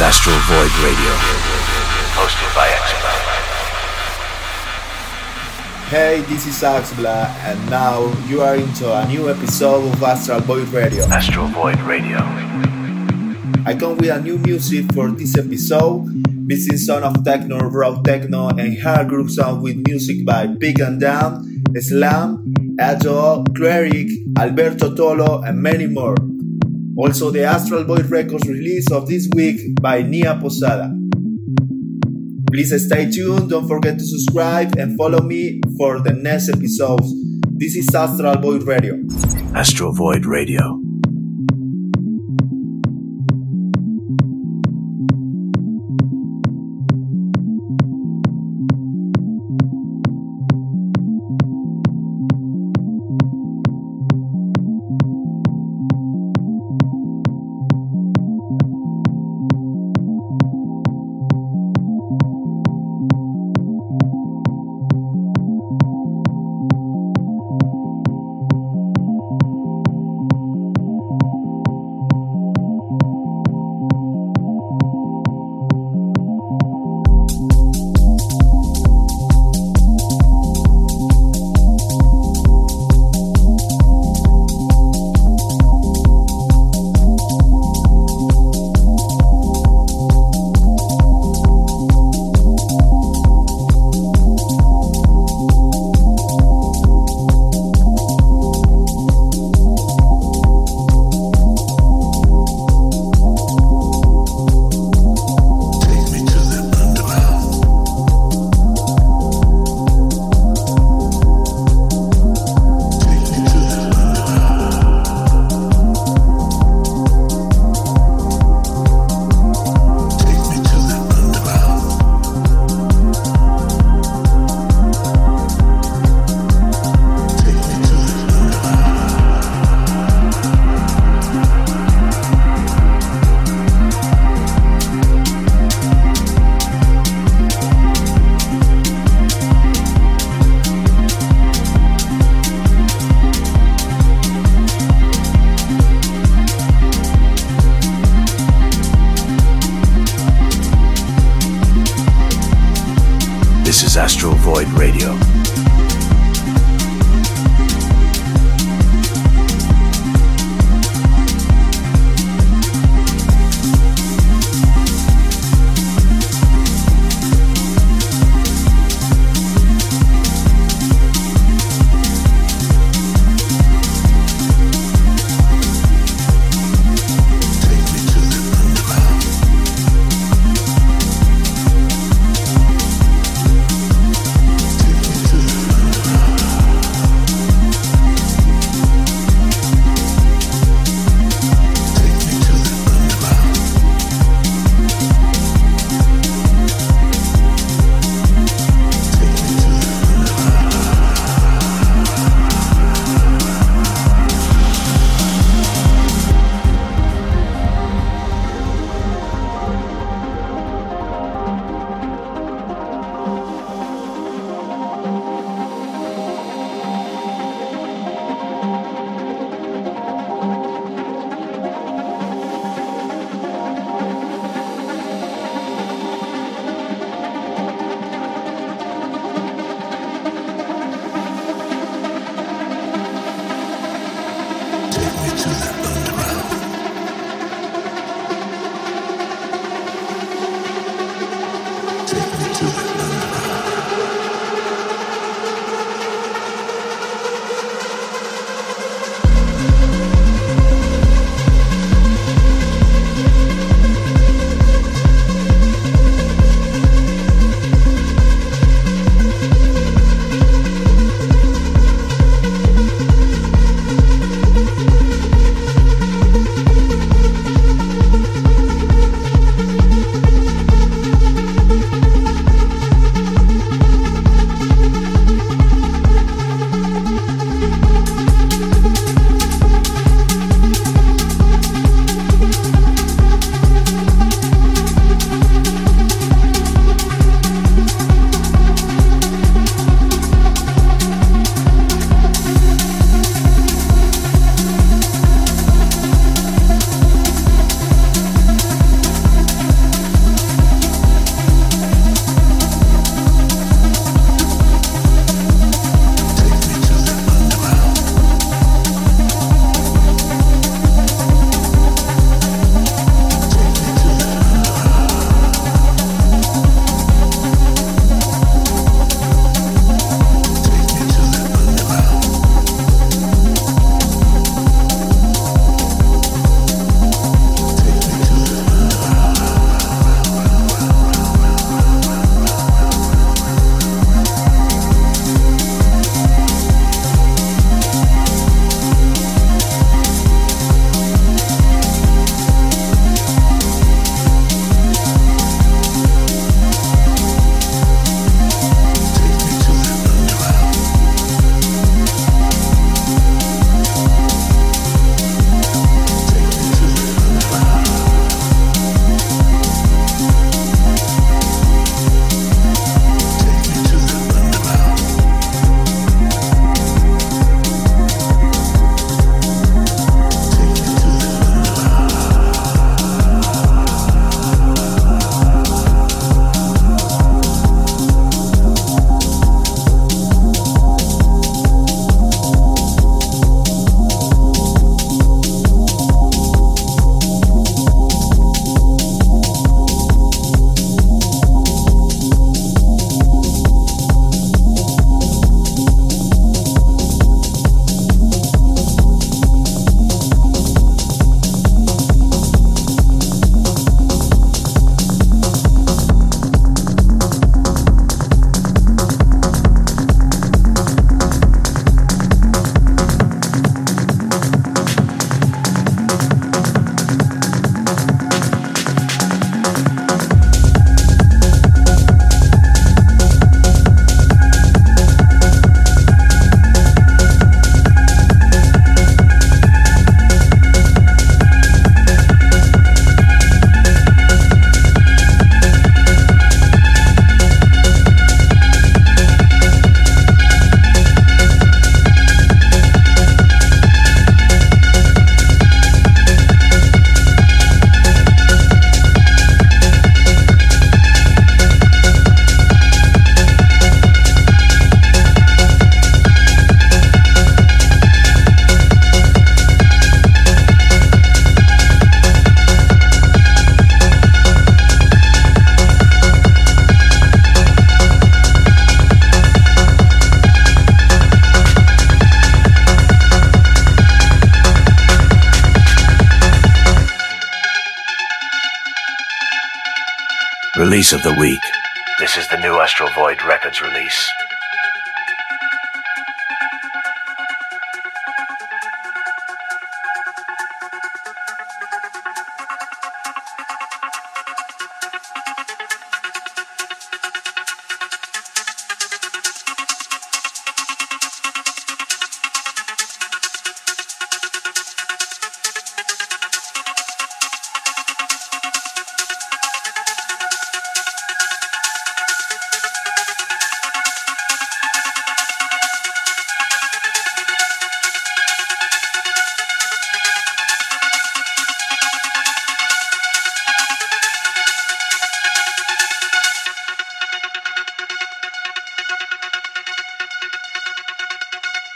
is Astral Void Radio, hosted by Axbla. Hey, this is Axbla, and now you are into a new episode of Astral Void Radio. Astral Void Radio. I come with a new music for this episode, mixing son of techno, raw techno, and hard groove sound with music by Pig and Dan, Slam, Agile, Cleric, Alberto Tolo, and many more. Also, the Astral Void Records release of this week by Nia Posada. Please stay tuned, don't forget to subscribe and follow me for the next episodes. This is Astral Void Radio. Astral Void Radio. Release of the week. This is the new Astral Void Records release.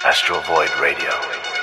Astral Void Radio.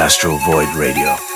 Astral Void Radio.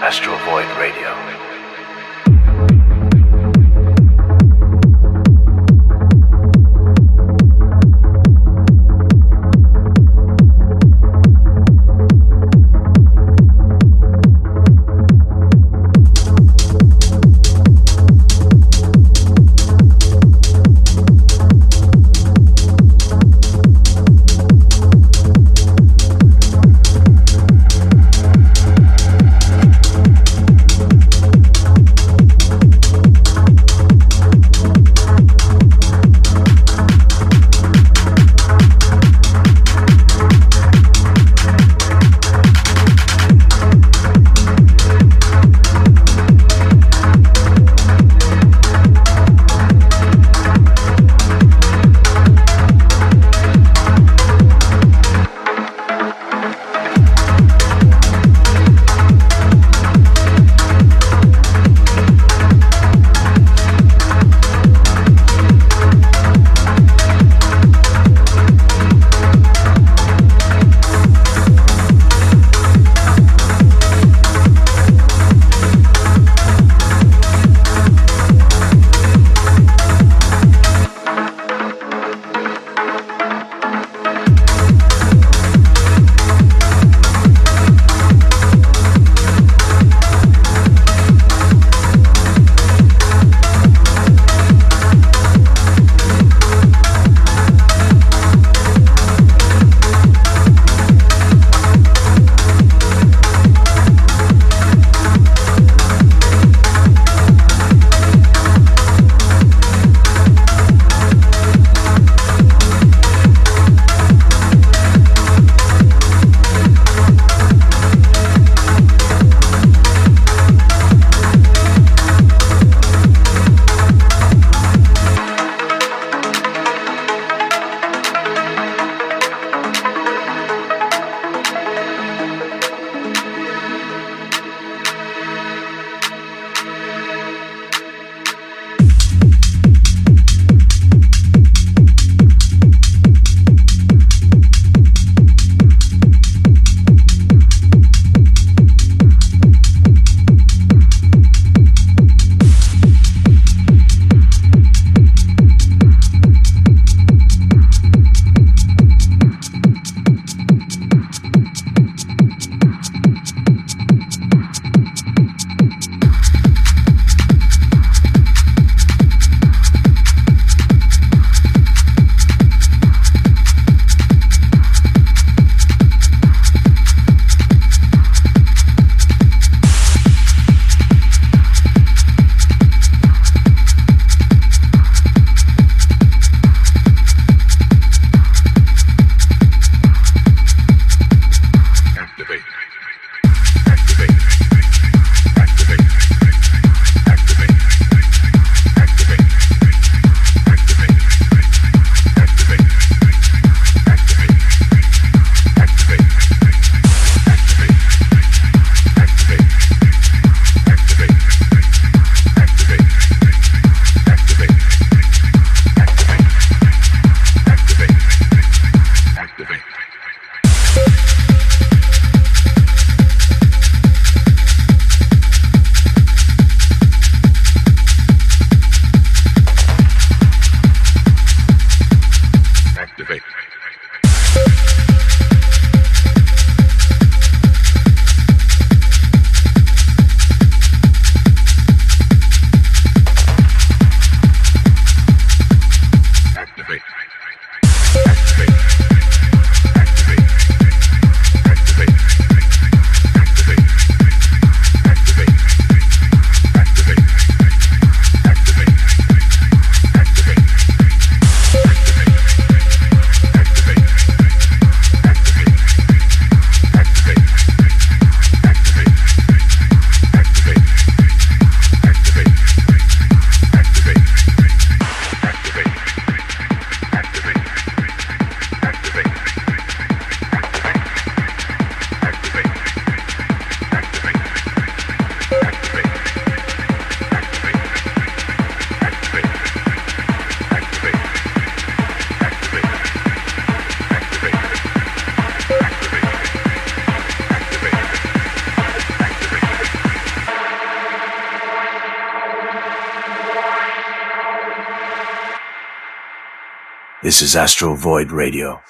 Astral Void Radio. This is Astral Void Radio.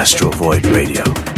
Astral Void Radio.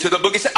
To the say